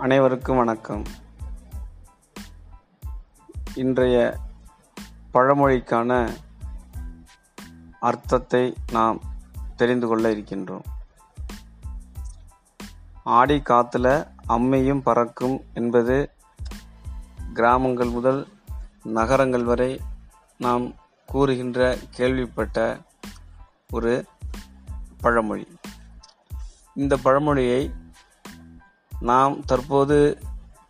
அனைவருக்கும் வணக்கம். இன்றைய பழமொழிக்கான அர்த்தத்தை நாம் தெரிந்து கொள்ள இருக்கின்றோம். ஆடி காத்துல அம்மையும் பறக்கும் என்பது கிராமங்கள் முதல் நகரங்கள் வரை நாம் கூறுகின்ற கேள்விப்பட்ட ஒரு பழமொழி. இந்த பழமொழியை நாம் தற்போது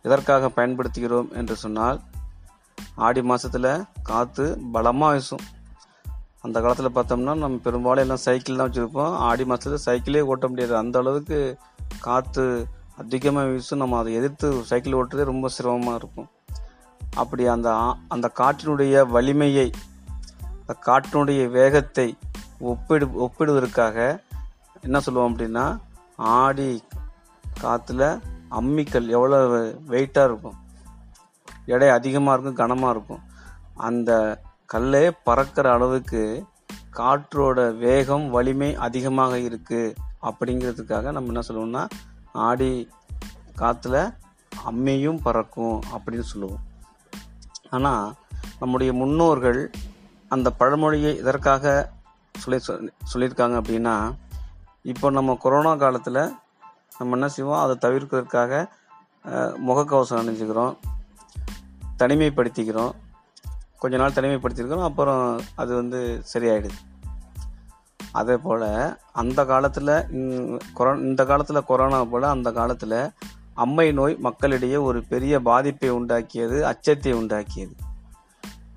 எதற்காக பயன்படுத்துகிறோம் என்று சொன்னால் ஆடி மாதத்தில் காற்று பலமாக வீசும். அந்த காலத்தில் பார்த்தோம்னா நம்ம பெரும்பாலும் எல்லாம் சைக்கிள் தான் வச்சுருப்போம். ஆடி மாதத்தில் சைக்கிளே ஓட்ட முடியாது. அந்த அளவுக்கு காற்று அதிகமாக வீசும். நம்ம அதை எதிர்த்து சைக்கிள் ஓட்டுறதே ரொம்ப சிரமமாக இருக்கும். அப்படி அந்த அந்த காற்றினுடைய வலிமையை அந்த காற்றினுடைய வேகத்தை ஒப்பிடு ஒப்பிடுவதற்காக என்ன சொல்லுவோம் அப்படின்னா ஆடி காற்றுல அம்மிக்கல் எவ்வளோ வெயிட்டாக இருக்கும்? எடை அதிகமாக இருக்கும் கனமாக இருக்கும். அந்த கல்லே பறக்கிற அளவுக்கு காற்றோட வேகம் வலிமை அதிகமாக இருக்குது அப்படிங்கிறதுக்காக நம்ம என்ன சொல்லுவோம்னா ஆடி காற்றுல அம்மியும் பறக்கும் அப்படின்னு சொல்லுவோம். ஆனால் நம்முடைய முன்னோர்கள் அந்த பழமொழியை இதற்காக சொல்லி சொல்லியிருக்காங்க அப்படின்னா இப்போ நம்ம கொரோனா காலத்தில் நம்ம என்ன செய்வோம்? அதை தவிர்க்கிறதுக்காக முகக்கவசம் அணிஞ்சுக்கிறோம். தனிமைப்படுத்திக்கிறோம். கொஞ்ச நாள் தனிமைப்படுத்திருக்கிறோம் அப்புறம் அது வந்து சரியாயிடுது. அதே போல் அந்த காலத்தில் கொரோ இந்த காலத்தில் கொரோனா போல் அந்த காலத்தில் அம்மை நோய் மக்களிடையே ஒரு பெரிய பாதிப்பை உண்டாக்கியது அச்சத்தை உண்டாக்கியது.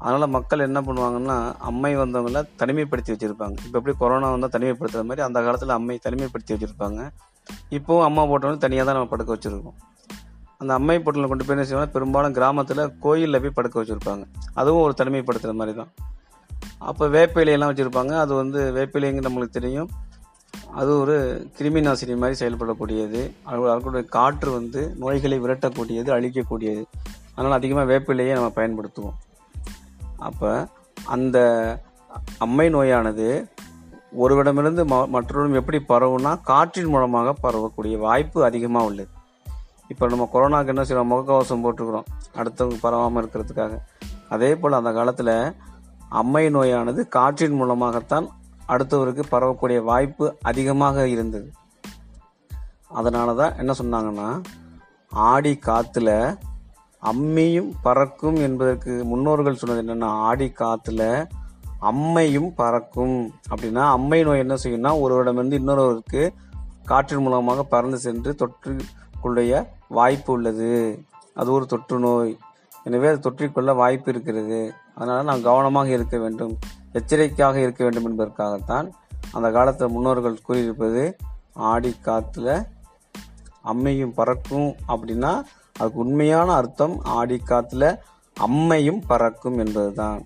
அதனால் மக்கள் என்ன பண்ணுவாங்கன்னா அம்மை வந்தவங்கள தனிமைப்படுத்தி வச்சுருப்பாங்க. இப்போ எப்படி கொரோனா வந்தால் தனிமைப்படுத்துகிற மாதிரி அந்த காலத்தில் அம்மை தனிமைப்படுத்தி வச்சுருப்பாங்க. இப்போ அம்மா போட்டவங்க தனியாக தான் நம்ம படுக்க வச்சுருக்கோம். அந்த அம்மை போட்டில் கொண்டு போய் என்ன செய்வாங்க? பெரும்பாலும் கிராமத்தில் கோயிலில் போய் படுக்க வச்சுருப்பாங்க. அதுவும் ஒரு தனிமைப்படுத்துகிற மாதிரி தான் அப்போ வேப்பிலையெல்லாம் வச்சுருப்பாங்க. அது வந்து வேப்பிலைங்க நம்மளுக்கு தெரியும். அது ஒரு கிருமி நாசினி மாதிரி செயல்படக்கூடியது. அதற்குடைய காற்று வந்து நோய்களை விரட்டக்கூடியது அழிக்கக்கூடியது. அதனால் அதிகமாக வேப்பிலையே நம்ம பயன்படுத்துவோம். அப்போ அந்த அம்மை நோயானது ஒருவிடமிருந்து ம- மற்றொருவரும் எப்படி பரவும்னா காற்றின் மூலமாக பரவக்கூடிய வாய்ப்பு அதிகமாக உள்ளது. இப்போ நம்ம கொரோனாக்கு என்ன செய்யறோம் முகக்கவசம் போட்டுக்கிறோம். அடுத்தவங்க பரவாமல் இருக்கிறதுக்காக. அதே போல் அந்த காலத்தில் அம்மை நோயானது காற்றின் மூலமாகத்தான் அடுத்தவருக்கு பரவக்கூடிய வாய்ப்பு அதிகமாக இருந்தது. அதனால தான் என்ன சொன்னாங்கன்னா ஆடி காற்றுல அம்மியும் பறக்கும் என்பதற்கு முன்னோர்கள் சொன்னது என்னென்னா ஆடி காற்றுல அம்மையும் பறக்கும். அப்படின்னா அம்மை நோய் என்ன செய்யும்னா ஒருவரிடமிருந்து இன்னொருவருக்கு காற்றின் மூலமாக பறந்து சென்று தொற்றுக்குள்ளைய வாய்ப்பு உள்ளது. அது ஒரு தொற்று நோய். எனவே அது தொற்றிக்கொள்ள வாய்ப்பு இருக்கிறது. அதனால் நாம் கவனமாக இருக்க வேண்டும். எச்சரிக்கையாக இருக்க வேண்டும் என்பதற்காகத்தான் அந்த காலத்தில் முன்னோர்கள் கூறியிருப்பது ஆடி காத்துல அம்மையும் பறக்கும் அப்படின்னா அதுக்கு உண்மையான அர்த்தம் ஆடி காத்துல அம்மையும் பறக்கும் என்பதுதான்.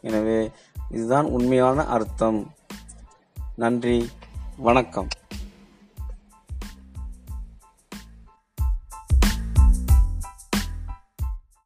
எனவே இதுதான் உண்மையான அர்த்தம். நன்றி வணக்கம்.